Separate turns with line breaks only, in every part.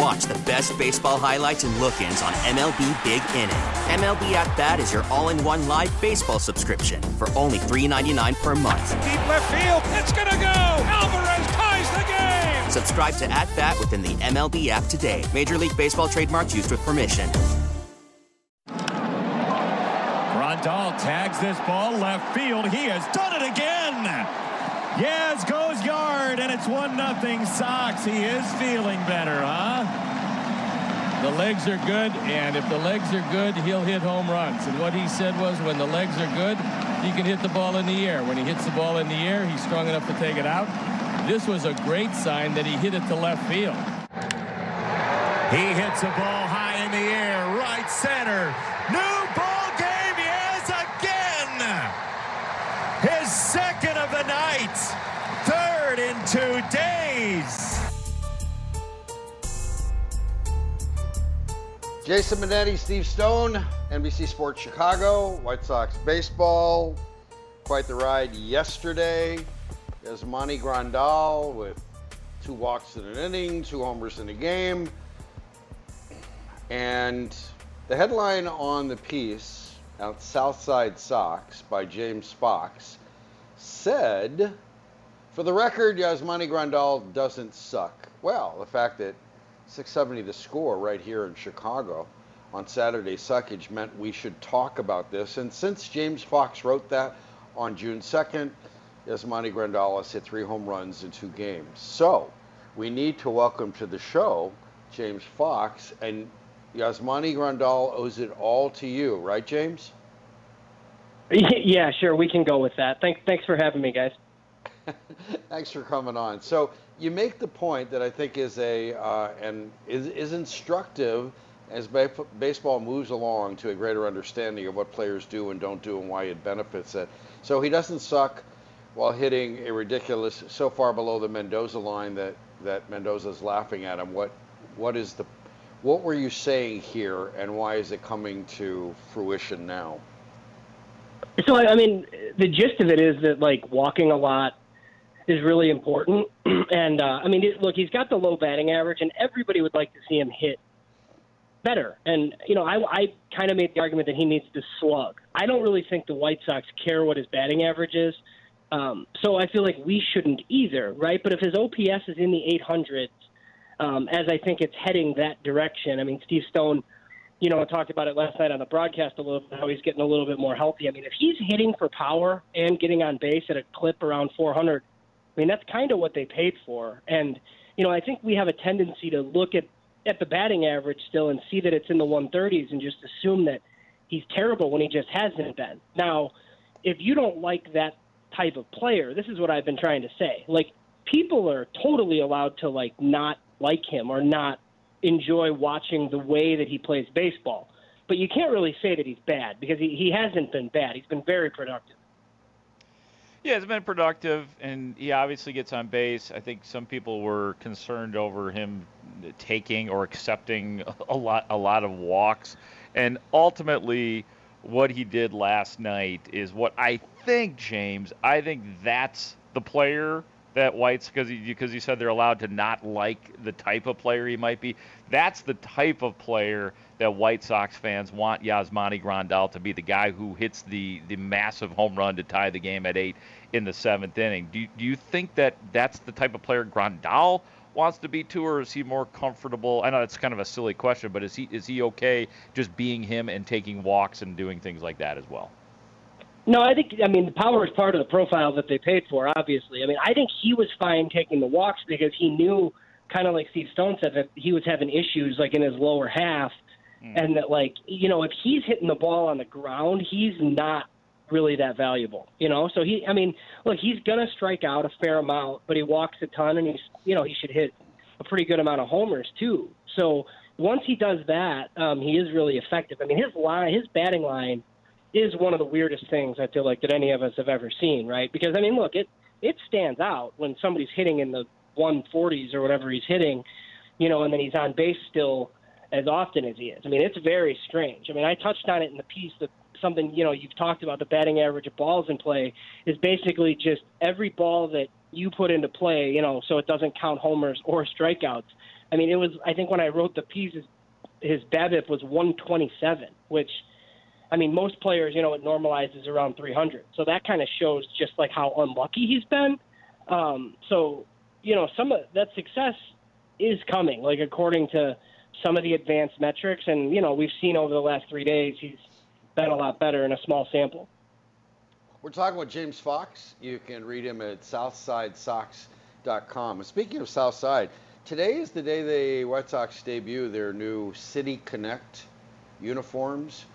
Watch the best baseball highlights and look ins on MLB Big Inning. MLB At Bat is your all in one live baseball subscription for only $3.99 per month.
Deep left field, it's to go. Alvarez ties the game.
Subscribe to At Bat within the MLB app today. Major League Baseball trademarks used with permission.
Grandal tags this ball left field. He has done it again. Yes, goes yard, and it's 1 nothing Sox. He is feeling better, huh?
The legs are good, and if the legs are good, he'll hit home runs. And what he said was when the legs are good, he can hit the ball in the air. When he hits the ball in the air, he's strong enough to take it out. This was a great sign that he hit it to left field.
He hits a ball high in the air, right center. New ball game, yes, again. His second of the night, third in two days.
Jason Benetti, Steve Stone, NBC Sports Chicago, White Sox baseball. Quite the ride yesterday. Yasmani Grandal with two walks in an inning, two homers in a game. And the headline on the piece out Southside Sox by James Fox said, for the record, Yasmani Grandal doesn't suck. Well, the fact that 670 the score right here in Chicago on Saturday Suckage meant we should talk about this. And since James Fox wrote that on June 2nd, Yasmani Grandal has hit three home runs in two games. So we need to welcome to the show James Fox. And Yasmani Grandal owes it all to you, right, James?
Yeah, sure. We can go with that. Thanks, thanks for having me, guys.
Thanks for coming on. So you make the point that I think is a uh, and is, is instructive as baseball moves along to a greater understanding of what players do and don't do and why it benefits it. So he doesn't suck while hitting a ridiculous so far below the Mendoza line that that Mendoza's laughing at him. What what is the what were you saying here and why is it coming to fruition now?
So I mean, the gist of it is that like walking a lot is really important, and uh, I mean, it, look, he's got the low batting average, and everybody would like to see him hit better. And you know, I, I kind of made the argument that he needs to slug. I don't really think the White Sox care what his batting average is. Um, so I feel like we shouldn't either, right? But if his OPS is in the 800s, um, as I think it's heading that direction, I mean, Steve Stone you know, talked about it last night on the broadcast a little bit, how he's getting a little bit more healthy. I mean, if he's hitting for power and getting on base at a clip around 400, I mean, that's kind of what they paid for. And, you know, I think we have a tendency to look at, at the batting average still and see that it's in the 130s and just assume that he's terrible when he just hasn't been. Now, if you don't like that type of player, this is what I've been trying to say. Like, people are totally allowed to, like, not like him or not enjoy watching the way that he plays baseball. But you can't really say that he's bad because he, he hasn't been bad. He's been very productive.
Yeah, he's been productive, and he obviously gets on base. I think some people were concerned over him taking or accepting a lot, a lot of walks, and ultimately, what he did last night is what I think, James. I think that's the player that White's because because you said they're allowed to not like the type of player he might be. That's the type of player that White Sox fans want Yasmani Grandal to be the guy who hits the the massive home run to tie the game at eight in the seventh inning. Do do you think that that's the type of player Grandal wants to be too, or is he more comfortable? I know it's kind of a silly question, but is he is he okay just being him and taking walks and doing things like that as well?
No, I think I mean the power is part of the profile that they paid for. Obviously, I mean I think he was fine taking the walks because he knew, kind of like Steve Stone said, that he was having issues like in his lower half, mm. and that like you know if he's hitting the ball on the ground, he's not really that valuable. You know, so he I mean look he's gonna strike out a fair amount, but he walks a ton, and he's you know he should hit a pretty good amount of homers too. So once he does that, um, he is really effective. I mean his line, his batting line is one of the weirdest things I feel like that any of us have ever seen, right? Because I mean, look, it it stands out when somebody's hitting in the 140s or whatever he's hitting, you know, and then he's on base still as often as he is. I mean, it's very strange. I mean, I touched on it in the piece that something you know you've talked about the batting average of balls in play is basically just every ball that you put into play, you know, so it doesn't count homers or strikeouts. I mean, it was I think when I wrote the piece, his, his BABIP was 127, which I mean, most players, you know, it normalizes around 300. So that kind of shows just like how unlucky he's been. Um, so, you know, some of that success is coming, like according to some of the advanced metrics. And, you know, we've seen over the last three days, he's been a lot better in a small sample.
We're talking with James Fox. You can read him at SouthsideSox.com. And speaking of Southside, today is the day the White Sox debut their new City Connect uniforms.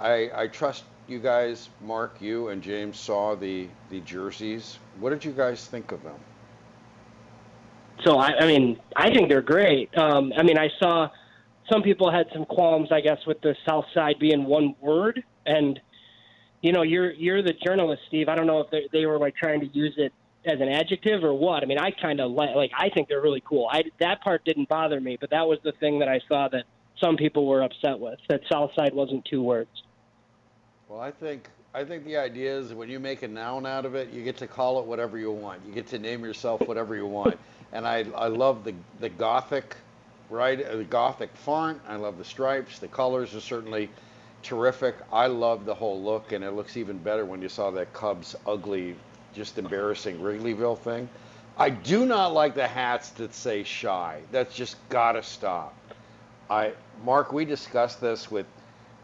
I, I trust you guys, Mark, you and James saw the, the jerseys. What did you guys think of them?
So I, I mean, I think they're great. Um, I mean, I saw some people had some qualms, I guess, with the South Side being one word, and you know, you're you're the journalist, Steve. I don't know if they, they were like trying to use it as an adjective or what. I mean, I kind of like like I think they're really cool. I that part didn't bother me, but that was the thing that I saw that some people were upset with that South Side wasn't two words.
Well, I think I think the idea is when you make a noun out of it, you get to call it whatever you want. You get to name yourself whatever you want. And I I love the the gothic, right? Uh, the gothic font. I love the stripes. The colors are certainly terrific. I love the whole look, and it looks even better when you saw that Cubs ugly, just embarrassing Wrigleyville thing. I do not like the hats that say shy. That's just gotta stop. I Mark, we discussed this with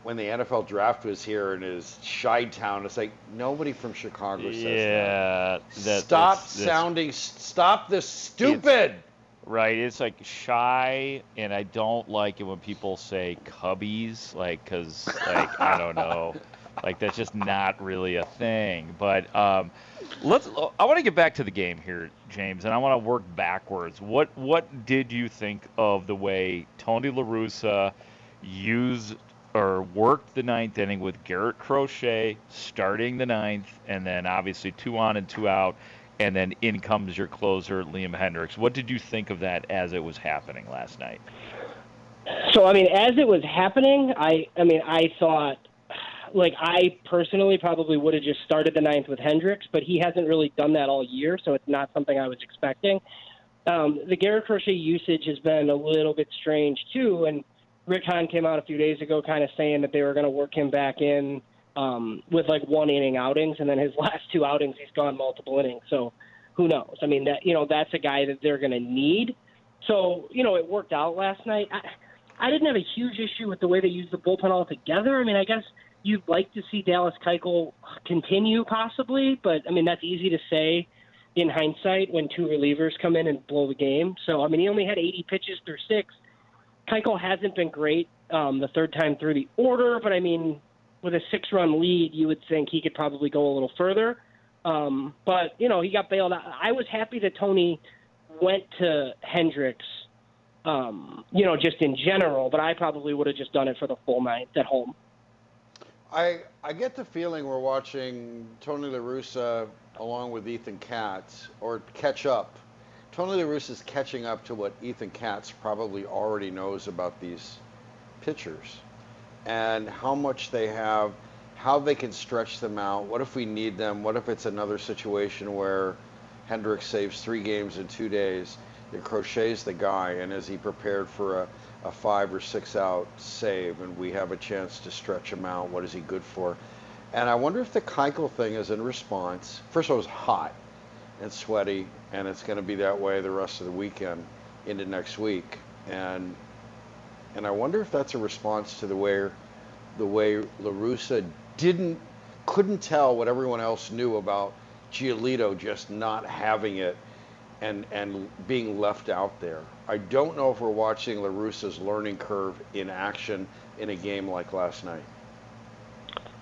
when the NFL draft was here in his Chi Town, it's like nobody from Chicago says
yeah,
that. that stop that's, sounding, stop this stupid.
Right, it's like shy, and I don't like it when people say cubbies, like, cause like I don't know, like that's just not really a thing. But um, let's. I want to get back to the game here, James, and I want to work backwards. What what did you think of the way Tony La Russa used or worked the ninth inning with Garrett Crochet starting the ninth, and then obviously two on and two out, and then in comes your closer, Liam Hendriks. What did you think of that as it was happening last night?
So I mean, as it was happening, I I mean, I thought like I personally probably would have just started the ninth with Hendriks, but he hasn't really done that all year, so it's not something I was expecting. Um, the Garrett Crochet usage has been a little bit strange too, and Rick Hahn came out a few days ago, kind of saying that they were going to work him back in um, with like one inning outings, and then his last two outings, he's gone multiple innings. So who knows? I mean, that you know, that's a guy that they're going to need. So you know, it worked out last night. I, I didn't have a huge issue with the way they used the bullpen altogether. I mean, I guess you'd like to see Dallas Keuchel continue possibly, but I mean, that's easy to say in hindsight when two relievers come in and blow the game. So I mean, he only had 80 pitches through six Keuchel hasn't been great um, the third time through the order, but I mean, with a six-run lead, you would think he could probably go a little further. Um, but you know, he got bailed out. I was happy that Tony went to Hendriks. Um, you know, just in general, but I probably would have just done it for the full ninth at home.
I I get the feeling we're watching Tony La Russa along with Ethan Katz or catch up Tony La Russa is catching up to what Ethan Katz probably already knows about these pitchers and how much they have, how they can stretch them out. What if we need them? What if it's another situation where Hendriks saves three games in two days? That Crochet's the guy, and is he prepared for a, a five or six out save, and we have a chance to stretch him out? What is he good for? And I wonder if the Keuchel thing is in response. First of all, it was hot and sweaty, and it's going to be that way the rest of the weekend into next week. And and I wonder if that's a response to the way the way La Russa didn't couldn't tell what everyone else knew about Giolito just not having it and and being left out there. I don't know if we're watching La Russa's learning curve in action in a game like last night.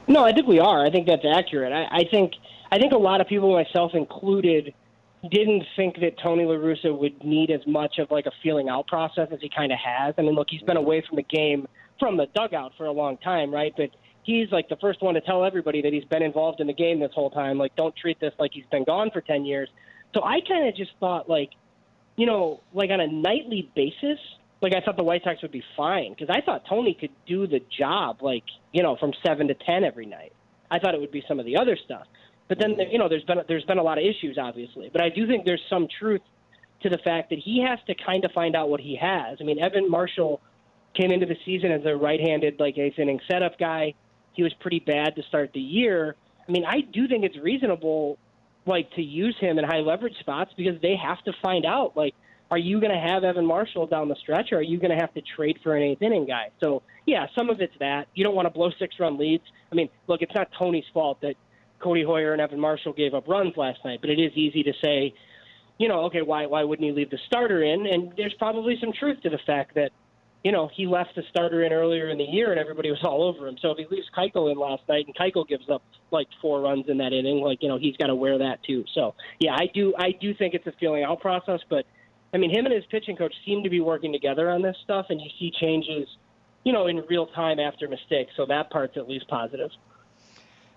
No, I think we are. I think that's accurate. I, I think I think a lot of people, myself included, didn't think that Tony La Russa would need as much of like a feeling out process as he kind of has. I mean, look, he's been away from the game from the dugout for a long time, right? But he's like the first one to tell everybody that he's been involved in the game this whole time. Like, don't treat this like he's been gone for 10 years. So I kind of just thought, like, you know, like on a nightly basis, like I thought the White Sox would be fine because I thought Tony could do the job, like, you know, from 7 to 10 every night. I thought it would be some of the other stuff. But then, you know, there's been there's been a lot of issues, obviously. But I do think there's some truth to the fact that he has to kind of find out what he has. I mean, Evan Marshall came into the season as a right-handed, like eighth inning setup guy. He was pretty bad to start the year. I mean, I do think it's reasonable, like, to use him in high leverage spots because they have to find out, like, are you going to have Evan Marshall down the stretch, or are you going to have to trade for an eighth inning guy? So, yeah, some of it's that you don't want to blow six-run leads. I mean, look, it's not Tony's fault that Codi Heuer and Evan Marshall gave up runs last night, but it is easy to say, you know, okay, why why wouldn't he leave the starter in? And there's probably some truth to the fact that you know, he left the starter in earlier in the year and everybody was all over him. So if he leaves Keuchel in last night and Keuchel gives up like four runs in that inning, like, you know, he's got to wear that too. So, yeah, I do I do think it's a feeling out process, but I mean, him and his pitching coach seem to be working together on this stuff and you see changes, you know, in real time after mistakes. So that part's at least positive.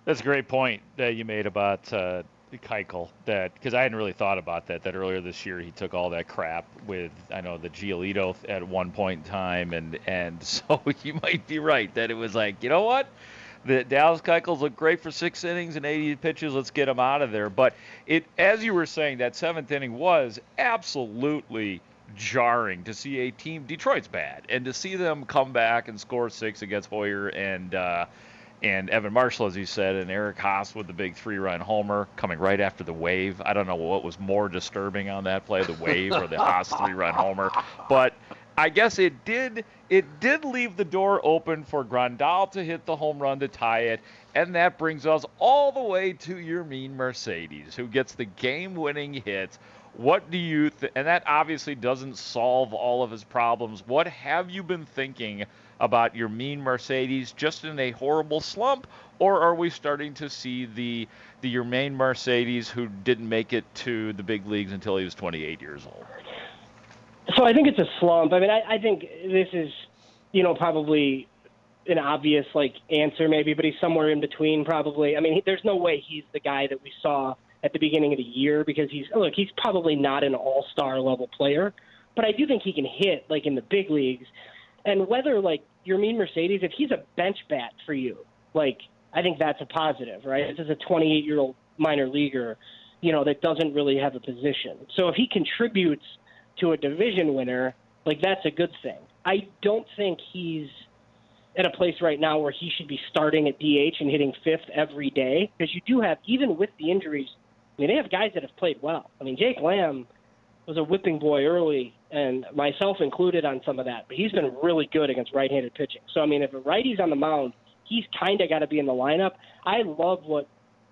That's a great point that you made about uh, Keuchel that because I hadn't really thought about that. That earlier this year he took all that crap with I know the Giolito at one point in time, and and so you might be right that it was like you know what. The Dallas Keuchels look great for six innings and 80 pitches. Let's get them out of there. But it, as you were saying, that seventh inning was absolutely jarring to see a team. Detroit's bad, and to see them come back and score six against Heuer and uh, and Evan Marshall, as you said, and Eric Haase with the big three-run homer coming right after the wave. I don't know what was more disturbing on that play, the wave or the Haase three-run homer, but I guess it did it did leave the door open for Grandal to hit the home run to tie it, and that brings us all the way to Yermin Mercedes, who gets the game-winning hit. What do you th- and that obviously doesn't solve all of his problems. What have you been thinking? About Yermin Mercedes just in a horrible slump, or are we starting to see the the Yermin Mercedes who didn't make it to the big leagues until he was 28 years old?
So I think it's a slump. I mean, I, I think this is, you know, probably an obvious like answer maybe, but he's somewhere in between probably. I mean, he, there's no way he's the guy that we saw at the beginning of the year because he's look, he's probably not an all-star level player, but I do think he can hit like in the big leagues and whether like Yermin Mercedes, if he's a bench bat for you, like I think that's a positive, right? This is a 28 year old minor leaguer, you know, that doesn't really have a position. So if he contributes to a division winner, like that's a good thing. I don't think he's at a place right now where he should be starting at DH and hitting fifth every day because you do have even with the injuries. I mean, they have guys that have played well. I mean, Jake Lamb was a whipping boy early, and myself included on some of that. But he's been really good against right-handed pitching. So I mean, if a righty's on the mound, he's kind of got to be in the lineup. I love what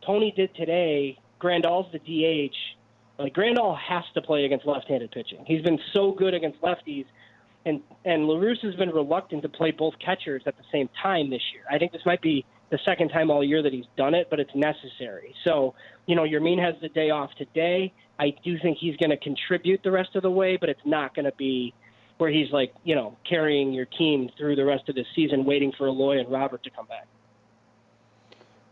Tony did today. Grandal's the DH. Like Grandal has to play against left-handed pitching. He's been so good against lefties, and and La Russa has been reluctant to play both catchers at the same time this year. I think this might be the second time all year that he's done it, but it's necessary. So, you know, Yermin has the day off today. I do think he's going to contribute the rest of the way, but it's not going to be where he's like, you know, carrying your team through the rest of the season, waiting for Eloy and Robert to come back.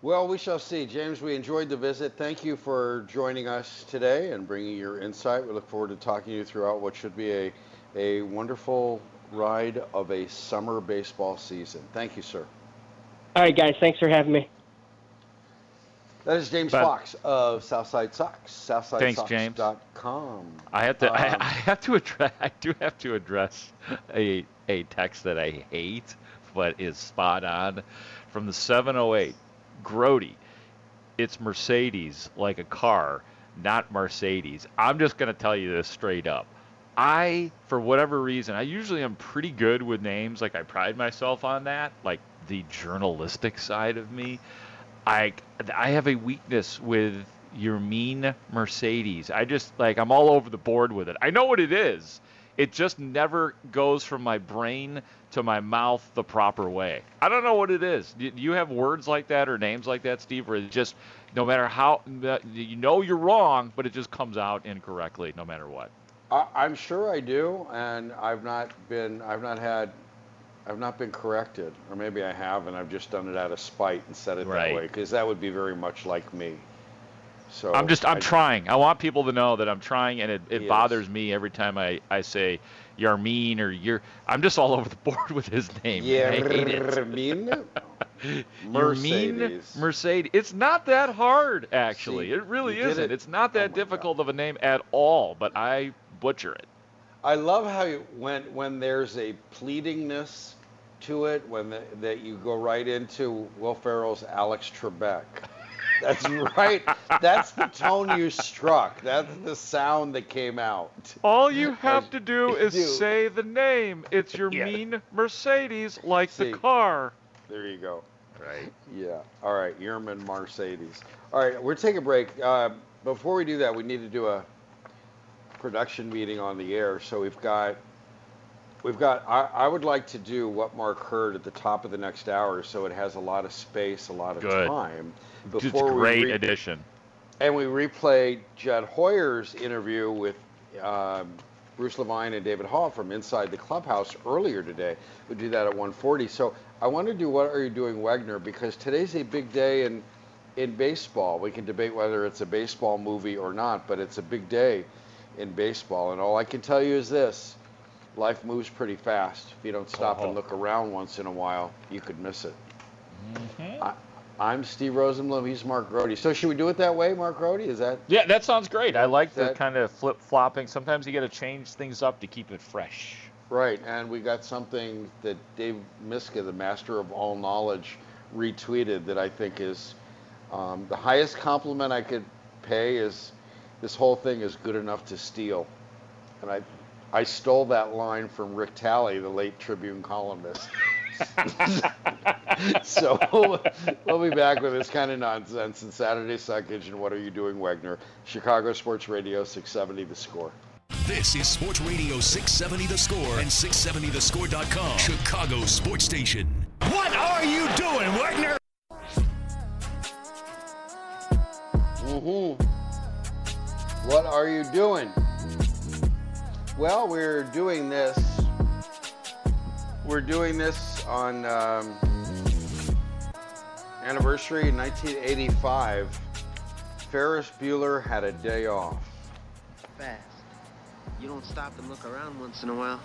Well, we shall see. James, we enjoyed the visit. Thank you for joining us today and bringing your insight. We look forward to talking to you throughout what should be a, a wonderful ride of a summer baseball season. Thank you, sir.
All right, guys. Thanks for having me.
That is James but, Fox of Southside Sox. SouthsideSox.com.
I have to. Um, I, I, have to address. I do have to address a a text that I hate, but is spot on from the 708. Grody, it's Mercedes like a car, not Mercedes. I'm just going to tell you this straight up. I, for whatever reason, I usually am pretty good with names. Like I pride myself on that. Like the journalistic side of me. I I have a weakness with Yermin Mercedes. I just like I'm all over the board with it. I know what it is. It just never goes from my brain to my mouth the proper way. I don't know what it is. Do you have words like that or names like that, Steve? Or it just no matter how you know you're wrong, but it just comes out incorrectly no matter what.
I, am sure I do, and I've not been. I've not had. I've not been corrected, or maybe I have, and I've just done it out of spite and said it
right.
that way, because that would be very much like me. So
I'm just I'm I, trying. I want people to know that I'm trying, and it, it
bothers
me every time I, I say Yarmeen or you're. I'm just all over the board with his name.
Yarmeen.
Mercedes. Mercedes. It's not that hard, actually. See, it really isn't. It. It's not oh that oh difficult God. of a name at all. But I butcher it.
I love how you, when when there's a pleadingness to it, when the, that you go right into Will Ferrell's Alex Trebek. That's right. That's the tone you struck. That's the sound that came out.
All you have to do is do. say the name. It's your yeah. mean Mercedes, like See, the car.
There you go.
Right.
Yeah. All right. Yermin Mercedes. All right. We're taking a break. Uh, before we do that, we need to do a production meeting on the air. So we've got We've got. I, I, would like to do what Mark heard at the top of the next hour, so it has a lot of space, a lot of
Good.
time.
Before it's a great re- addition.
And we replayed Jed Hoyer's interview with um, Bruce Levine and David Haugh from inside the clubhouse earlier today. We do that at 1:40. So I want to do what are you doing, Wagner? Because today's a big day in in baseball. We can debate whether it's a baseball movie or not, but it's a big day in baseball. And all I can tell you is this life moves pretty fast. If you don't stop and look around once in a while, you could miss it. Mm-hmm. I, am Steve Rosenbloom. He's Mark Grote. So should we do it that way, Mark Grote? Is that?
Yeah, that sounds great. I like the kind of flip flopping. Sometimes you got to change things up to keep it fresh.
Right, and we got something that Dave Miska, the master of all knowledge, retweeted that I think is um, the highest compliment I could pay is this whole thing is good enough to steal. And I I stole that line from Rick Talley, the late Tribune columnist. so we'll be back with this kind of nonsense in Saturday Suckage and What Are You Doing, Wegner? Chicago Sports Radio 670 The Score.
This is Sports Radio 670 The Score and 670thescore.com, Chicago Sports Station.
What are you doing, Wegner?
Mm-hmm. What are you doing? Well, we're doing this. We're doing this on um, anniversary in 1985. Ferris Bueller had a day off.
Fast. You don't stop and look around once in a while,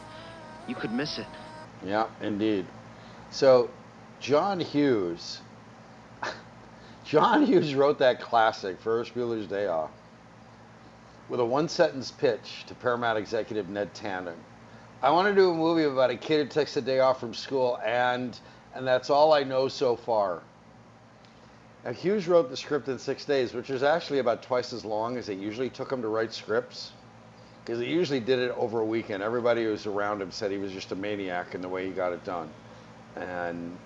you could miss it.
Yeah, indeed. So, John Hughes. John Hughes wrote that classic, Ferris Bueller's Day Off with a one sentence pitch to Paramount executive Ned Tannen. I want to do a movie about a kid who takes a day off from school, and and that's all I know so far. Now, Hughes wrote the script in six days, which is actually about twice as long as it usually took him to write scripts, because he usually did it over a weekend. Everybody who was around him said he was just a maniac in the way he got it done, and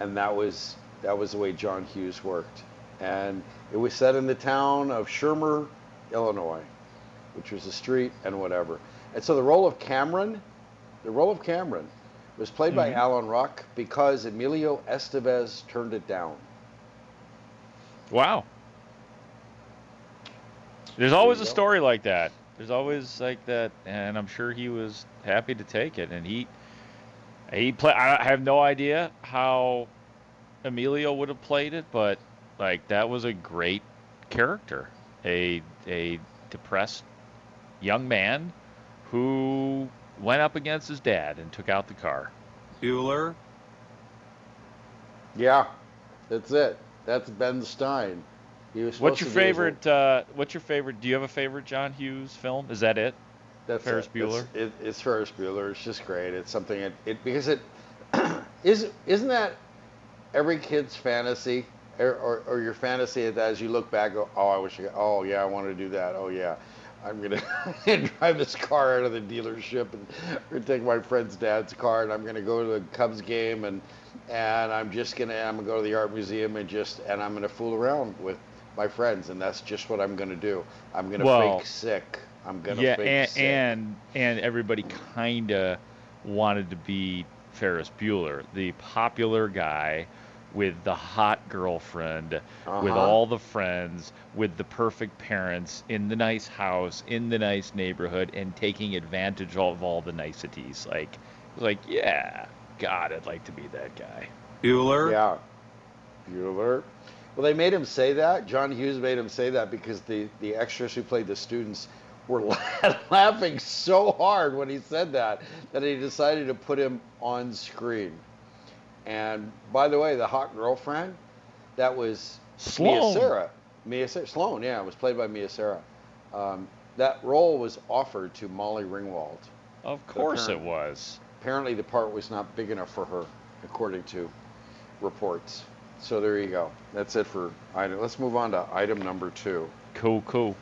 and that was that was the way John Hughes worked. And it was set in the town of Shermer, Illinois which was the street and whatever. And so the role of Cameron, the role of Cameron, was played mm-hmm. by Alan Ruck because Emilio Estevez turned it down.
Wow. There's always a story like that. There's always like that, and I'm sure he was happy to take it. And he, he play. I have no idea how Emilio would have played it, but like that was a great character, a a depressed young man who went up against his dad and took out the car.
Bueller?
Yeah, that's it. That's Ben Stein. He was.
what's your favorite? Uh, what's your favorite? Do you have a favorite John Hughes film? Is that it?
That's
Ferris
it.
Bueller.
It's, it, it's Ferris Bueller. It's just great. It's something. It, it because it is isn't that every kid's fantasy or, or, or your fantasy as you look back? Go, oh, I wish. I, oh yeah, I wanted to do that. Oh yeah. I'm gonna drive this car out of the dealership and take my friend's dad's car and I'm gonna go to the Cubs game and and I'm just gonna I'm gonna go to the art museum and just and I'm gonna fool around with my friends and that's just what I'm gonna do. I'm gonna
Well,
fake sick. I'm gonna
yeah,
fake
and,
sick.
and and everybody kind of wanted to be Ferris Bueller, the popular guy with the hot girlfriend, with
Uh-huh.
all the friends, with the perfect parents, in the nice house, in the nice neighborhood, and taking advantage of all the niceties. Like, like yeah, God, I'd like to be that guy.
Bueller.
Yeah. Bueller. Well, they made him say that. John Hughes made him say that because the, the extras who played the students were laughing so hard when he said that that he decided to put him on screen. And by the way, the hot girlfriend, that was Mia
Sloane.
Sara. Mia Sara. Sloan, yeah, it was played by Mia Sara. Um, that role was offered to Molly Ringwald.
Of course it was.
Apparently, the part was not big enough for her, according to reports. So there you go. That's it for item. Let's move on to item number two.
Cool, cool.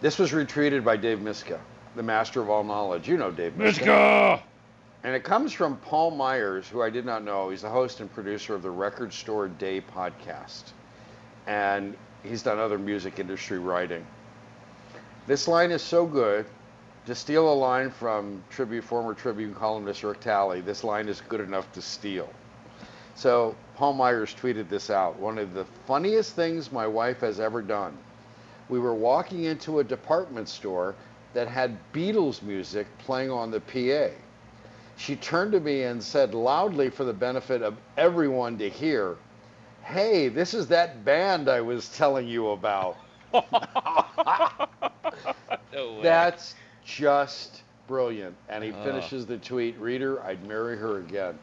This was retweeted by Dave Miska, the master of all knowledge. You know Dave Miska.
Miska!
And it comes from Paul Myers, who I did not know. He's the host and producer of the Record Store Day podcast. And he's done other music industry writing. This line is so good. To steal a line from Tribune, former Tribune columnist Rick Talley, this line is good enough to steal. So Paul Myers tweeted this out. One of the funniest things my wife has ever done. We were walking into a department store that had Beatles music playing on the PA. She turned to me and said loudly for the benefit of everyone to hear, Hey, this is that band I was telling you about. That's just brilliant. And he
Oh.
finishes the tweet, Reader, I'd marry her again.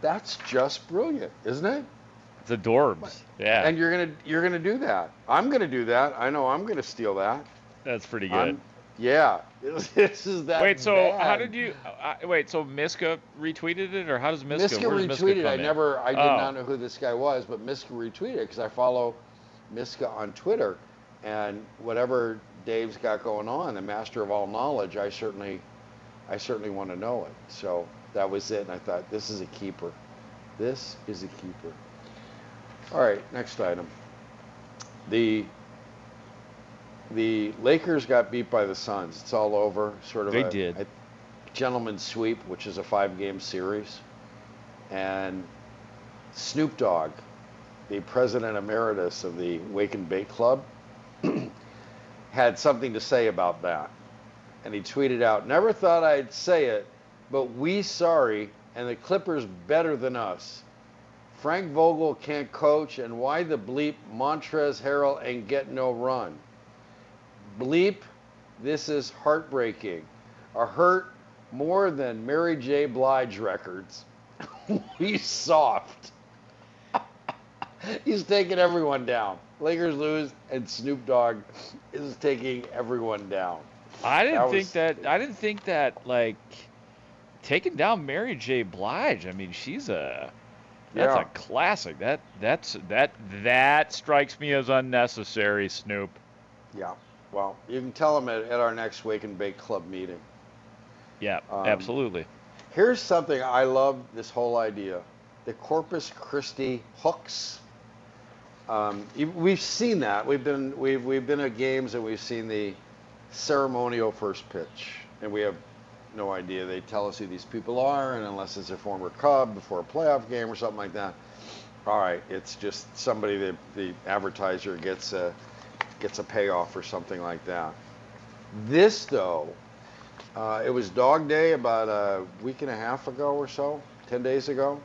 That's just brilliant, isn't it?
It's Dorbs. Yeah.
And you're gonna you're gonna do that. I'm gonna do that. I know I'm gonna steal that.
That's pretty good.
I'm- yeah. This is that.
wait, so how did you? Uh, wait, so Miska retweeted it, or how does Miska?
Miska
does Miska
retweeted. I never, I did
Oh.
not know who this guy was, but Miska retweeted because I follow Miska on Twitter, and whatever Dave's got going on, the master of all knowledge, I certainly, I certainly want to know it. So that was it, and I thought this is a keeper. This is a keeper. All right, next item. The the Lakers got beat by the Suns. It's all over. Sort of
They
a,
did.
a gentleman's sweep, which is a five-game series. And Snoop Dogg, the president emeritus of the Wake and Bake Club, had something to say about that. And he tweeted out, "Never thought I'd say it, but we sorry, and the Clippers better than us. Frank Vogel can't coach, and why the bleep Montrezl Harrell ain't get no run? Bleep, this is heartbreaking. A hurt more than Mary J. Blige records. we soft. He's taking everyone down. Lakers lose, and Snoop Dogg is taking everyone down.
I didn't
That
think
was-
that. I didn't think that like taking down Mary J. Blige. I mean, she's a that's
Yeah.
a classic. That that's that that strikes me as unnecessary, Snoop.
Yeah. Well, you can tell them at, at our next Wake and Bake Club meeting.
Yeah,
Um,
absolutely.
Here's something I love this whole idea. The Corpus Christi hooks. Um, we've seen that. We've been we've we've been at games and we've seen the ceremonial first pitch, and we have no idea. They tell us who these people are, and unless it's a former Cub before a playoff game or something like that, all right, it's just somebody that the advertiser gets a gets a payoff or something like that. This though, uh, it was Dog Day about a week and a half ago or so, 10 days ago.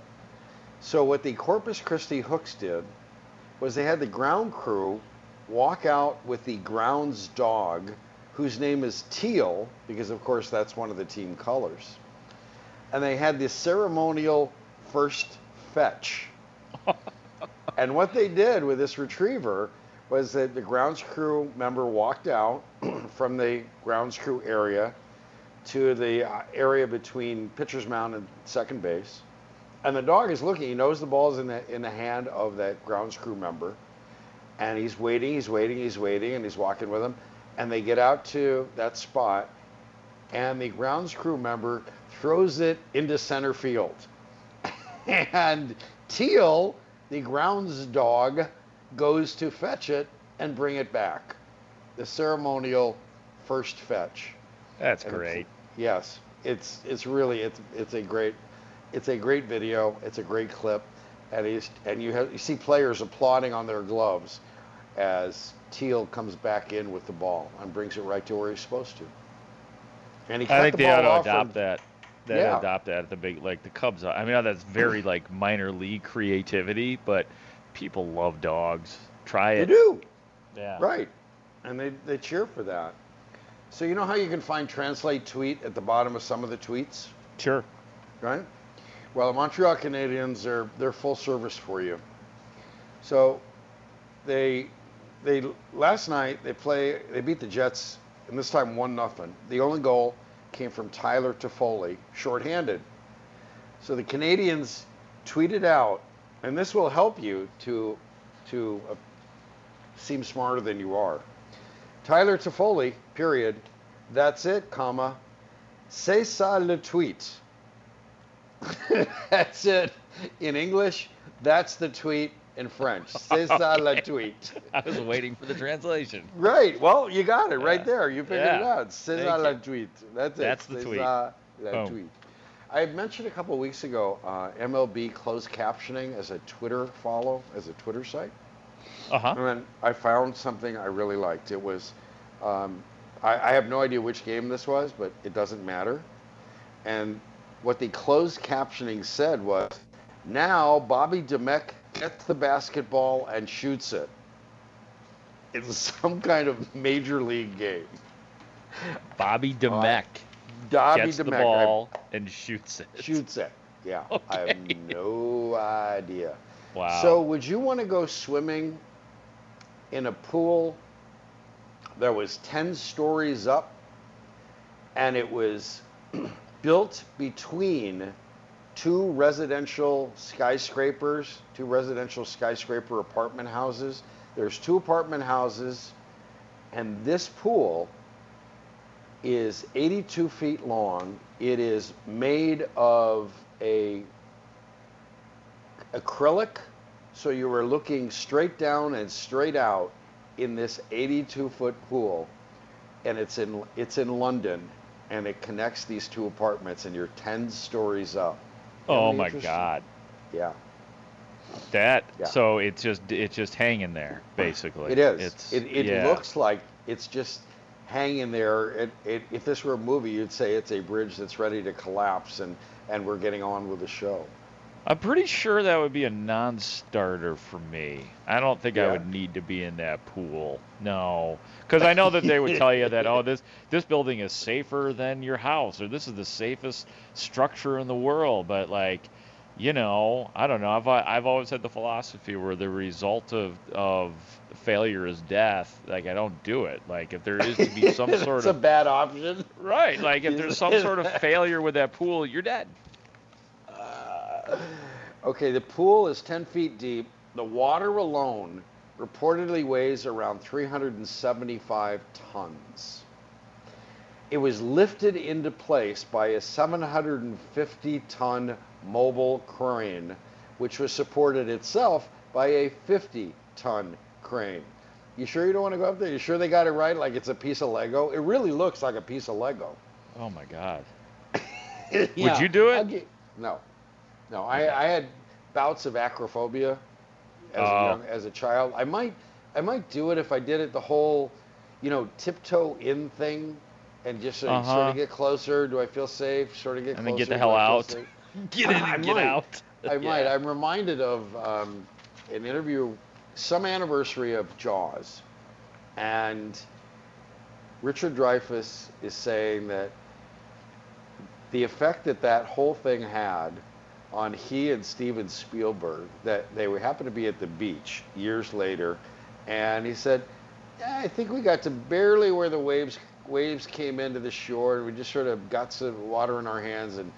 So what the Corpus Christi Hooks did was they had the ground crew walk out with the grounds dog, whose name is Teal, because of course that's one of the team colors. And they had this ceremonial first fetch. and what they did with this retriever was that the grounds crew member walked out from the grounds crew area to the uh, area between pitcher's mound and second base. And the dog is looking. He knows the ball is in the in the hand of that grounds crew member, and he's waiting, he's waiting, he's waiting, and he's walking with him. And they get out to that spot, and the grounds crew member throws it into center field. and Teal, the grounds dog, goes to fetch it and bring it back. The ceremonial first fetch.
That's
And it's-
great.
Yes, it's it's really it's it's a great it's a great video. It's a great clip, and he's and you have you see players applauding on their gloves as Teal comes back in with the ball and brings it right to where he's supposed to. And he
I think
the
they ought to adopt
from-
that. They
Yeah.
adopt that at the big like the Cubs. I mean, that's very like minor league creativity, but people love dogs. Try it.
They do.
Yeah.
Right. And they, they cheer for that. So you know how you can find translate tweet at the bottom of some of the tweets?
Sure.
Right? Well, the Montreal Canadiens are they're full service for you. So they they last night they play they beat the Jets and this time one nothing. The only goal came from Tyler Toffoli, shorthanded. So the Canadiens tweeted out, and this will help you to to uh, seem smarter than you are. Tyler Toffoli, period. That's it, comma. C'est ça le tweet. that's it in English. That's the tweet in French. C'est ça le tweet.
I was waiting for the translation.
Right. Well, you got it right
Yeah.
there. You figured it out. C'est ça le tweet. That's it.
That's the tweet.
ça
Boom.
tweet. I mentioned a couple of weeks ago uh, MLB closed captioning as a Twitter follow, as a Twitter site.
Uh huh.
And I found something I really liked. It was, um, I, I have no idea which game this was, but it doesn't matter. And what the closed captioning said was, now Bobby Demek gets the basketball and shoots it. It was some kind of major league game.
Bobby Demek
Bobby
gets the
I-
ball and shoots it.
shoots it. Yeah, I have no idea.
Wow.
So, would you want to go swimming in a pool that was 10 stories up and it was built between two residential skyscrapers, two residential skyscraper apartment houses? There's two apartment houses, and this pool is 82 feet long. It is made of a acrylic, so you were looking straight down and straight out in this 82 foot pool, and it's in it's in London, and it connects these two apartments, and you're 10 stories up.
oh my. God.
Yeah,
That
Yeah.
so it's just it's just hanging there basically.
it is.
It's,
it it
yeah.
looks like it's just hanging there. It, it, if this were a movie, you'd say it's a bridge that's ready to collapse, and and we're getting on with the show.
I'm pretty sure that would be a non-starter for me. I don't think I would need to be in that pool. No, because I know that they would tell you that oh this this building is safer than your house or this is the safest structure in the world. But like, you know, I don't know. I've I've always had the philosophy where the result of of failure is death. Like I don't do it. Like if there is to be some sort
it's a bad option.
right, like if there's some sort of failure with that pool, you're dead.
Uh, okay, the pool is 10 feet deep. The water alone reportedly weighs around 375 tons. It was lifted into place by a 750 ton mobile crane, which was supported itself by a 50 ton crane. You sure you don't want to go up there? You sure they got it right? Like it's a piece of Lego? It really looks like a piece of Lego.
Oh my god.
Yeah,
you do it?
I'll no, no. I, I had bouts of acrophobia as,
Oh.
a young, as a child. I might, I might do it if I did it the whole, you know, tiptoe in thing, and just sort of, sort
Uh-huh.
of get closer. Do I feel safe? Sort of get closer.
And then get the hell out.
safe?
Get in
I
get
might.
out.
I
yeah. might.
I'm reminded of um, an interview, some anniversary of Jaws, and Richard Dreyfuss is saying that the effect that that whole thing had on he and Steven Spielberg, that they were happened to be at the beach years later, and he said, yeah, I think we got to barely where the waves waves came into the shore, and we just sort of got some water in our hands and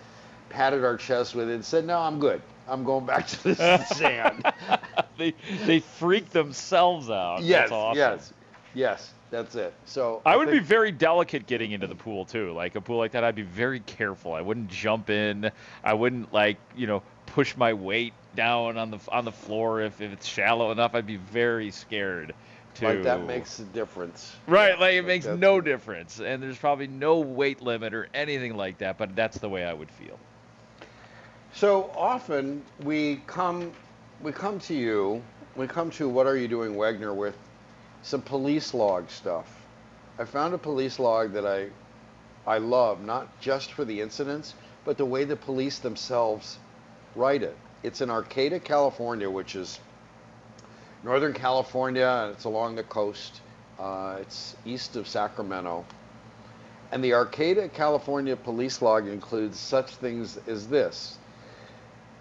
patted our chest with it and said, no, I'm good. I'm going back to the sand.
they they freak themselves out.
Yes,
That's awesome.
yes, yes. That's it. So
I would be very delicate getting into the pool too. Like a pool like that, I'd be very careful. I wouldn't jump in. I wouldn't like you know push my weight down on the on the floor if, if it's shallow enough. I'd be very scared. To
like that makes a difference.
right. Like it makes
that's-
no difference, and there's probably no weight limit or anything like that. But that's the way I would feel.
So often we come we come to you, we come to what are you doing Wagner with some police log stuff. I found a police log that I I love not just for the incidents, but the way the police themselves write it. It's in Arcata, California, which is Northern California, and it's along the coast. Uh, it's east of Sacramento. And the Arcata, California police log includes such things as this.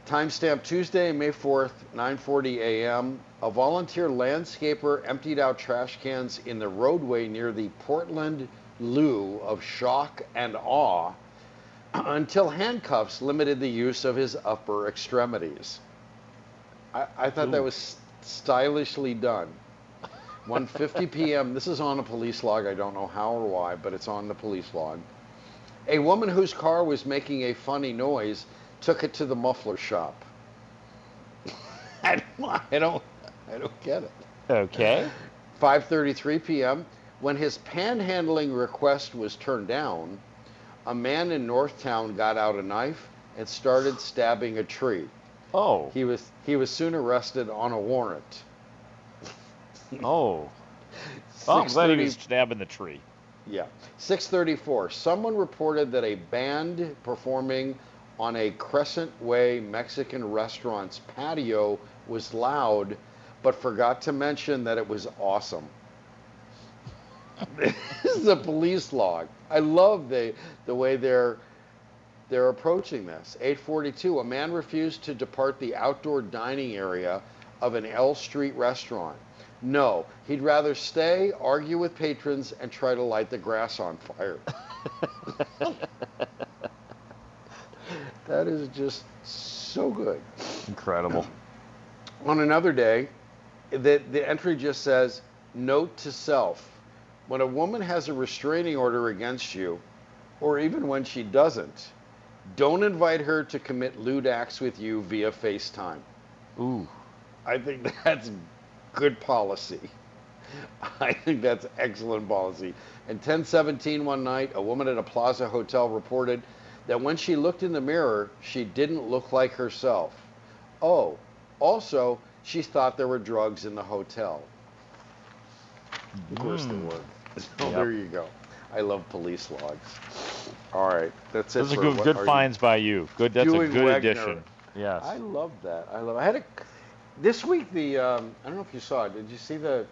Timestamp Tuesday, May 4th, 9:40 a.m. A volunteer landscaper emptied out trash cans in the roadway near the Portland Loo of shock and awe until handcuffs limited the use of his upper extremities. I, I thought that was stylishly done. 1:50 p.m. This is on a police log. I don't know how or why, but it's on the police log. A woman whose car was making a funny noise took it to the muffler shop. I don't, I don't, I don't get it.
Okay.
5:33 p.m. When his panhandling request was turned down, a man in Northtown got out a knife and started stabbing a tree.
Oh.
He was he was soon arrested on a warrant.
Oh. Well, I'm glad he was stabbing the tree.
Yeah. 634. Someone reported that a band performing on a Crescent Way Mexican restaurant's patio was loud, but forgot to mention that it was awesome. this is a police log. I love the the way they're they're approaching this. 842. A man refused to depart the outdoor dining area of an L Street restaurant. No, he'd rather stay, argue with patrons, and try to light the grass on fire. that is just so good.
Incredible.
On another day, the, the entry just says, Note to self. When a woman has a restraining order against you, or even when she doesn't, don't invite her to commit lewd acts with you via FaceTime.
Ooh.
I think that's good policy. I think that's excellent policy. And 1017 one night, a woman at a Plaza Hotel reported that when she looked in the mirror, she didn't look like herself. Oh, also, she thought there were drugs in the hotel. Of course there were. So
Yep.
there you go. I love police logs. All right, that's it.
Those are good, good
are you
finds by you. Good. That's a good
Wagner?
addition. Yes.
I love that. I love. I had a this week. The um, I don't know if you saw it. Did you see the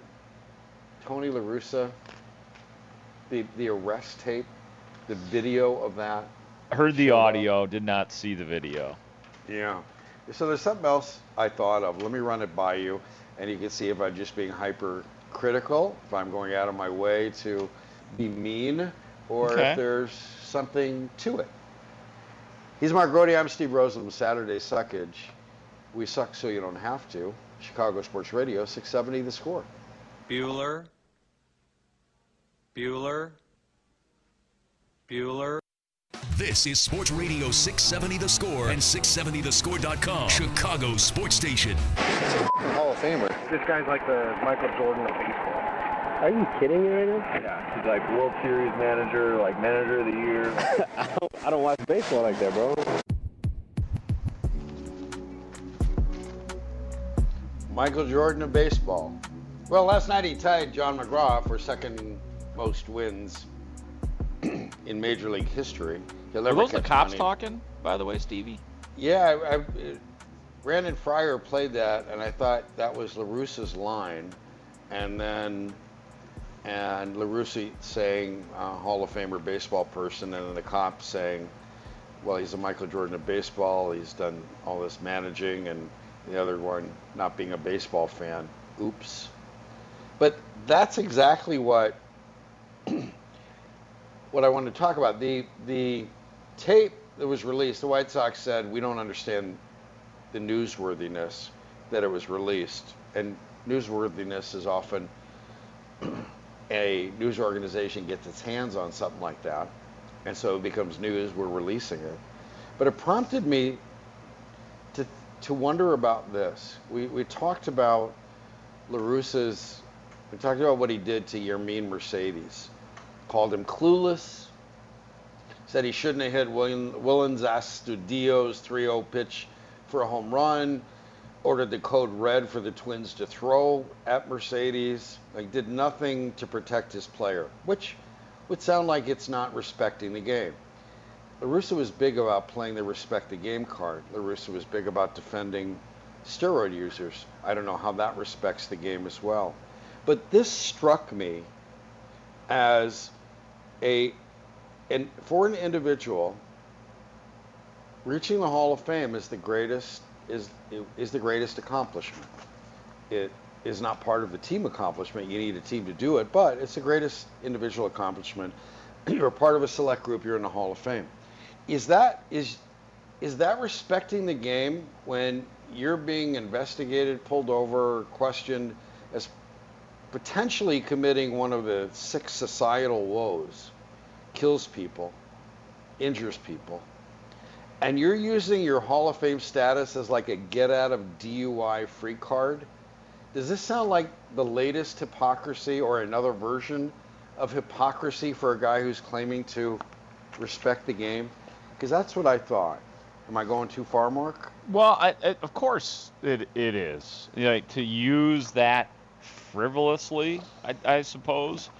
Tony La Russa? The the arrest tape, the video of that.
Heard the
showed up?
audio. Did not see the video.
Yeah. So there's something else I thought of. Let me run it by you, and you can see if I'm just being hypercritical, if I'm going out of my way to be mean, or
Okay.
if there's something to it. He's Mark Grote. I'm Steve Rosenbloom. Saturday Suckage. We suck so you don't have to. Chicago Sports Radio, 670 The Score.
Bueller. Bueller. Bueller.
This is Sports Radio 670 The Score and 670thescore.com. Chicago Sports Station.
Hall of Famer. This guy's like the Michael Jordan of baseball. Are you kidding me right now? Yeah, he's like World Series manager, like manager of the year. I, don't, I don't watch baseball like that, bro.
Michael Jordan of baseball. Well, last night he tied John McGraw for second most wins in Major League history. He'll
Are those the cops
money.
talking? By the way, Stevie.
Yeah, I, I, Brandon Fryer played that, and I thought that was LaRussa's line, and then and LaRussa saying uh, Hall of Famer baseball person, and then the cop saying, well, he's a Michael Jordan of baseball. He's done all this managing, and the other one not being a baseball fan. Oops. But that's exactly what what I wanted to talk about. The the tape that was released, the White Sox said we don't understand the newsworthiness that it was released. and newsworthiness is often a news organization gets its hands on something like that, and so it becomes news. We're releasing it, but it prompted me to to wonder about this. We we talked about LaRussa's. We talked about what he did to Yermin Mercedes. Called him clueless. Said he shouldn't have hit Willians Astudillo's 3-0 pitch for a home run. Ordered the code red for the Twins to throw at Mercedes. Like did nothing to protect his player, which would sound like it's not respecting the game. La Russa was big about playing the respect the game card. La Russa was big about defending steroid users. I don't know how that respects the game as well. But this struck me as a and for an individual reaching the Hall of Fame is the greatest is is the greatest accomplishment. It is not part of the team accomplishment. You need a team to do it, but it's the greatest individual accomplishment. You're part of a select group. You're in the Hall of Fame. Is that is is that respecting the game when you're being investigated, pulled over, questioned as potentially committing one of the six societal woes, kills people, injures people, and you're using your Hall of Fame status as like a get out of DUI free card? Does this sound like the latest hypocrisy or another version of hypocrisy for a guy who's claiming to respect the game? Because that's what I thought. Am I going too far, Mark?
Well, I, I, of course it it is. You know, to use that frivolously, I, I suppose,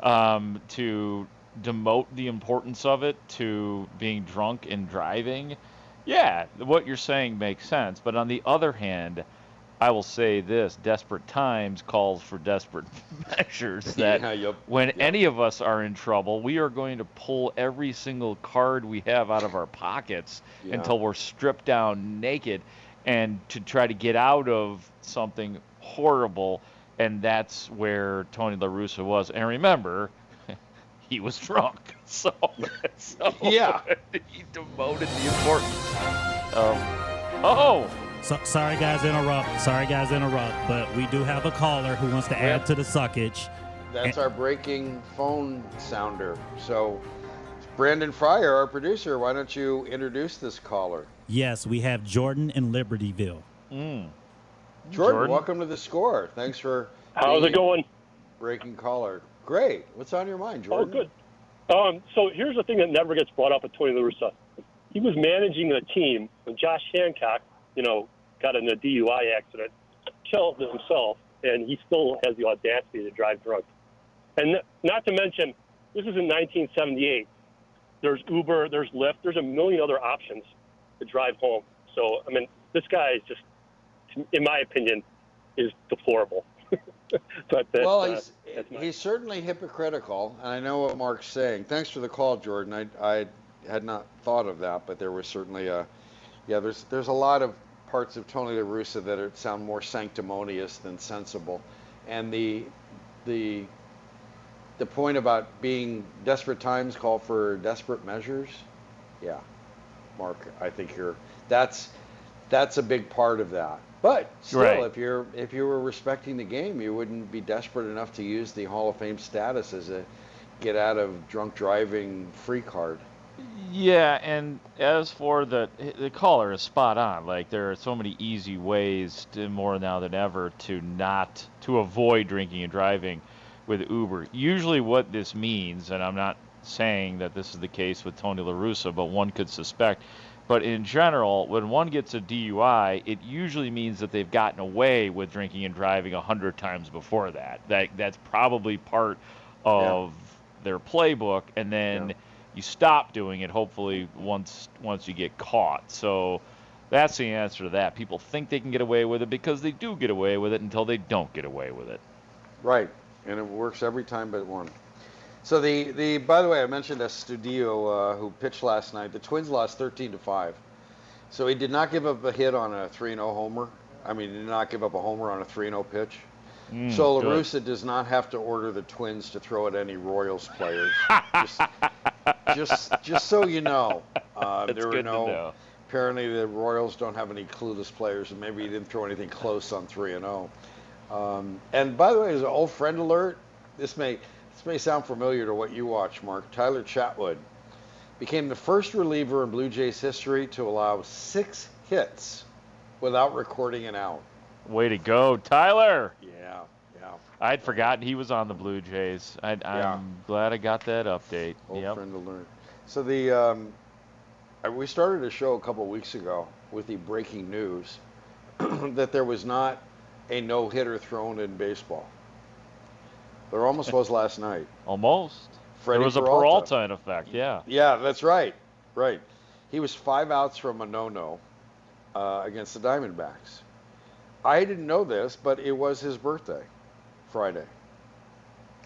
um, to demote the importance of it to being drunk and driving. Yeah, what you're saying makes sense. But on the other hand, I will say this desperate times calls for desperate measures. That
Yeah, yep,
when
yep.
any of us are in trouble, we are going to pull every single card we have out of our pockets
Yeah.
until we're stripped down naked and to try to get out of something horrible. And that's where Tony La Russa was. And remember, he was drunk. So, so
Yeah.
he demoted the importance. of oh,
So, sorry, guys, interrupt. Sorry, guys, interrupt. But we do have a caller who wants to add to the suckage.
That's our breaking phone sounder. So, Brandon Fryer, our producer, why don't you introduce this caller?
Yes, we have Jordan in Libertyville.
mm.
Jordan,
Jordan.
welcome to the score. Thanks for
How's
being
it going?
breaking caller. Great. What's on your mind, Jordan?
Oh, good. Um, so here's the thing that never gets brought up with Tony La Russa. He was managing a team when Josh Hancock, you know, got in a DUI accident, killed himself, and he still has the audacity to drive drunk. And n- not to mention, this is in 1978. There's Uber, there's Lyft, there's a million other options to drive home. So, I mean, this guy is just, in my opinion, is deplorable. but that's,
well,
uh,
he's,
that's my
he's certainly hypocritical, and I know what Mark's saying. Thanks for the call, Jordan. I, I had not thought of that, but there was certainly a, yeah, there's there's a lot of parts of Tony La Russa that are, sound more sanctimonious than sensible, and the the the point about being desperate times call for desperate measures. Yeah, Mark, I think you're that's that's a big part of that. But still,
Right.
if you're if you were respecting the game, you wouldn't be desperate enough to use the Hall of Fame status as a get out of drunk driving free card.
Yeah, and as for the the caller is spot on. Like there are so many easy ways, to, more now than ever, to not to avoid drinking and driving with Uber. Usually, what this means, and I'm not saying that this is the case with Tony La Russa, but one could suspect. But in general, when one gets a DUI, it usually means that they've gotten away with drinking and driving a hundred times before that. That that's probably part of their playbook, and then
Yeah.
you stop doing it. Hopefully, once once you get caught. So that's the answer to that. People think they can get away with it because they do get away with it until they don't get away with it.
Right, and it works every time but one. So the, the by the way, I mentioned Astudillo uh, who pitched last night. The Twins lost 13 to five. So he did not give up a hit on a 3-0 homer. I mean, he did not give up a homer on a 3-0 pitch.
Mm,
so La
good.
Russa does not have to order the Twins to throw at any Royals players. just, just, just so you know, uh, there were no.
know.
Apparently, the Royals don't have any clueless players, and maybe he didn't throw anything close on 3 and 0. Um, and by the way, as an old friend alert, this may this may sound familiar to what you watch, Mark. Tyler Chatwood became the first reliever in Blue Jays history to allow six hits without recording an out.
Way to go, Tyler.
Yeah, yeah.
I'd forgotten he was on the Blue Jays. I, I'm
Yeah.
glad I got that update.
Old
yep.
friend alert. So the um, we started a show a couple of weeks ago with the breaking news that there was not a no hitter thrown in baseball. There almost was last night.
Almost.
Freddy
there was
Peralta.
a Peralta in effect. Yeah.
Yeah, that's right. Right. He was five outs from a no-no uh, against the Diamondbacks. I didn't know this, but it was his birthday, Friday.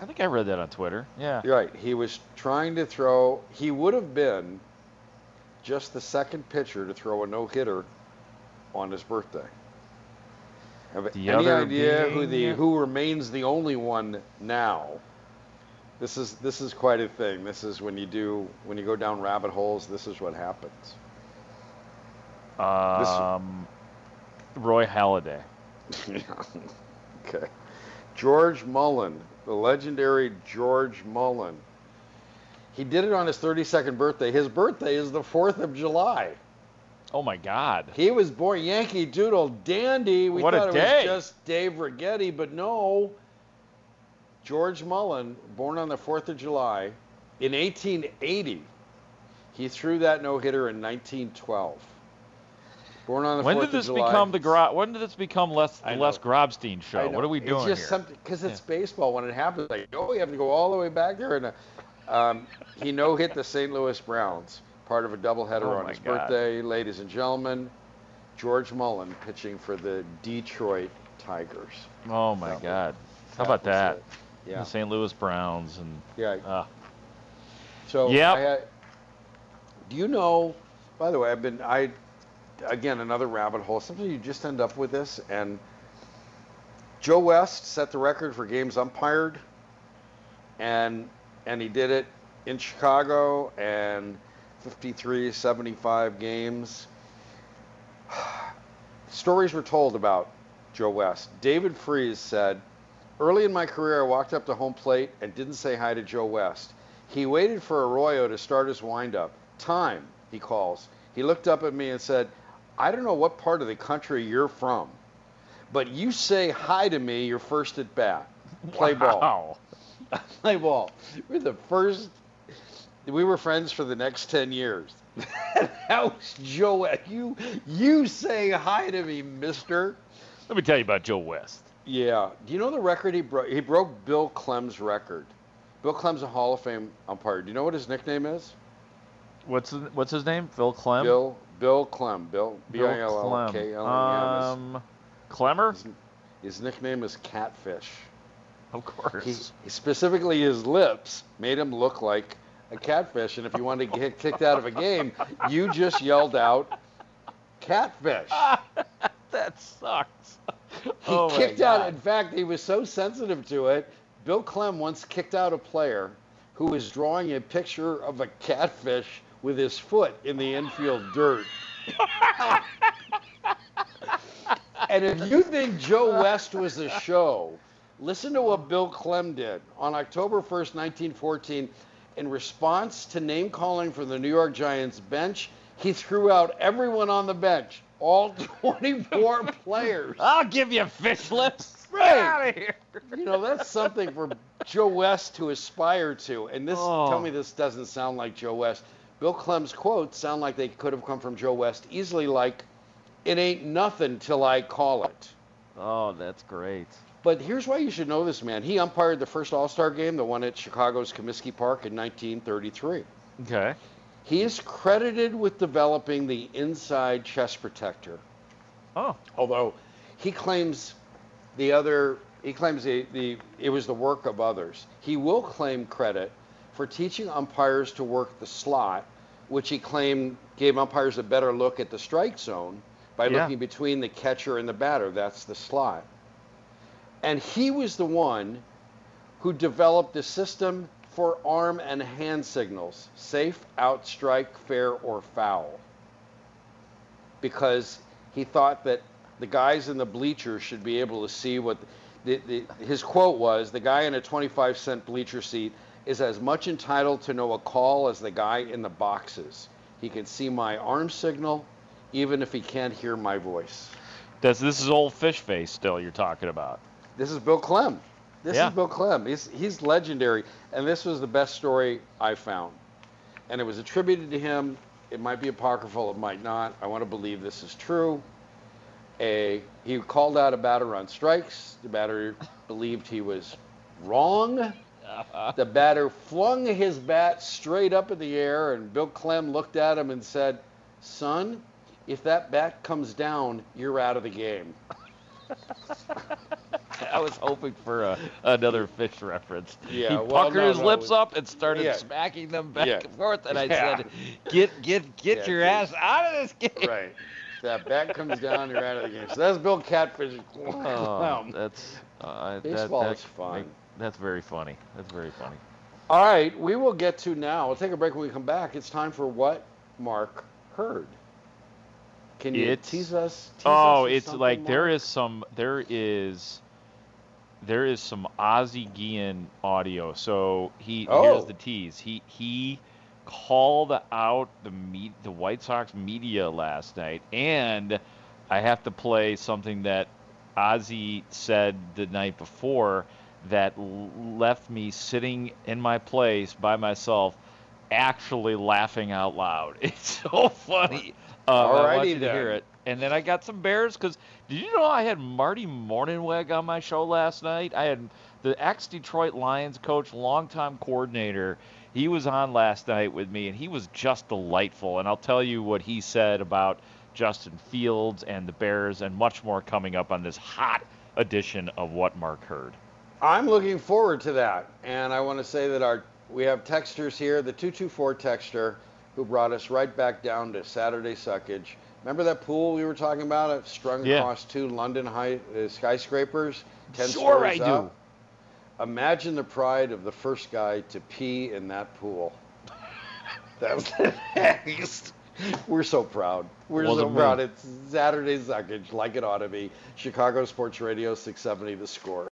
I think I read that on Twitter. Yeah.
You're right. He was trying to throw. He would have been just the second pitcher to throw a no-hitter on his birthday. Have
The
any idea who the who remains the only one now? This is this is quite a thing. This is when you do when you go down rabbit holes. This is what happens.
Um, Roy Halladay.
okay. George Mullin, the legendary George Mullin. He did it on his 32nd birthday. His birthday is the 4th of July.
Oh my God.
He was born Yankee Doodle Dandy. We
What a
thought it
day.
was just Dave Righetti, but no. George Mullin, born on the 4th of July in 1880. He threw that no hitter in 1912. Born on the
When
4th
did
of
this
July.
become the Gro- When did this become Les
I
the. Les Grobstein show? What are we doing
It's just because it's baseball. When it happens, like oh, you have to go all the way back there. And uh, um, he no hit the St. Louis Browns, part of a doubleheader
Oh
on his
God.
birthday. Ladies and gentlemen, George Mullin pitching for the Detroit Tigers.
Oh my
That was-
God. How
that
about that?
it. Yeah.
The St. Louis Browns and
Yeah.
uh,
So had, do you know? By the way, I've been I again another rabbit hole. Sometimes you just end up with this. And Joe West set the record for games umpired, and and he did it in Chicago and 53, 75 games. Stories were told about Joe West. David Freese said, Early in my career, I walked up to home plate and didn't say hi to Joe West. He waited for Arroyo to start his windup. Time, he calls. He looked up at me and said, I don't know what part of the country you're from, but you say hi to me your first at bat. Play ball. Play ball. We're the first. We were friends for the next ten years. that was Joe. West. You you say hi to me, Mister.
Let me tell you about Joe West.
Yeah. Do you know the record he broke? He broke Bill Klem's record. Bill Klem's a Hall of Fame umpire. Do you know what his nickname is?
What's his, what's his name? Phil Klem.
Bill Bill Klem. Bill B I L L K L M.
Um, Clemmer.
His, his nickname is Catfish.
Of course.
He specifically his lips made him look like a catfish, and if you wanted to get kicked out of a game, you just yelled out catfish.
that sucks.
He
oh
kicked out. In fact, he was so sensitive to it. Bill Klem once kicked out a player who was drawing a picture of a catfish with his foot in the infield dirt. and if you think Joe West was a show, listen to what Bill Klem did on October 1st, 1914. In response to name calling from the New York Giants bench, he threw out everyone on the bench, all 24 players.
I'll give you fish lips.
Right.
Get out of here.
You know, that's something for Joe West to aspire to. And this,
Oh.
tell me this doesn't sound like Joe West. Bill Klem's quotes sound like they could have come from Joe West, easily like, it ain't nothing till I call it.
Oh, that's great.
But here's why you should know this man. He umpired the first All Star game, the one at Chicago's Comiskey Park in 1933.
Okay.
He is credited with developing the inside chest protector.
Oh.
Although he claims the other, he claims the, the it was the work of others. He will claim credit for teaching umpires to work the slot, which he claimed gave umpires a better look at the strike zone by
Yeah.
looking between the catcher and the batter. That's the slot. And he was the one who developed the system for arm and hand signals safe, out, strike, fair, or foul. Because he thought that the guys in the bleachers should be able to see what. the, the, his quote was, "The guy in a 25 cent bleacher seat is as much entitled to know a call as the guy in the boxes. He can see my arm signal, even if he can't hear my voice."
Does this is old fish face still you're talking about?
This is Bill Klem. This
Yeah.
is Bill Klem. He's he's legendary, and this was the best story I found, and it was attributed to him. It might be apocryphal, it might not. I want to believe this is true. A he called out a batter on strikes. The batter believed he was wrong. Uh-huh. The batter flung his bat straight up in the air, and Bill Klem looked at him and said, "Son, if that bat comes down, you're out of the game."
I was hoping for a, another fish reference.
Yeah,
he
well,
puckered
no,
his
no,
lips
it-
up and started
yeah.
smacking them back
Yeah.
and forth, and I
Yeah.
said, "Get, get, get your
dude.
ass out of this game!"
Right. That bat comes down, you're out of the game. So that's Bill Catfish.
Oh, that's uh, that,
Baseball
that,
is fun.
That's very funny. That's very funny.
All right, we will get to now. We'll take a break when we come back. It's time for what Mark heard. Can you
It's-
tease us? Tease
Oh,
us
it's like there
Mark?
is some there is there is some Ozzie Guillen audio. So he
Oh.
here's the tease. He he called out the me, the White Sox media last night, and I have to play something that Ozzie said the night before that l- left me sitting in my place by myself, actually laughing out loud. It's so funny. Uh, I want
Alrighty
you to hear it. And then I got some Bears because did you know I had Marty Mornhinweg on my show last night? I had the ex Detroit Lions coach, longtime coordinator. He was on last night with me, and he was just delightful. And I'll tell you what he said about Justin Fields and the Bears, and much more coming up on this hot edition of What Mark Heard.
I'm looking forward to that. And I want to say that our we have texters here, the 224 texter, who brought us right back down to Saturday Suckage. Remember that pool we were talking about? It strung
Yeah.
across two London high, uh, skyscrapers, 10
Sure
stories
I do.
Imagine the pride of the first guy to pee in that pool. That was the next. We're so proud. We're so proud. It's Saturday Suckage, like it ought to be. Chicago Sports Radio 670 The Score.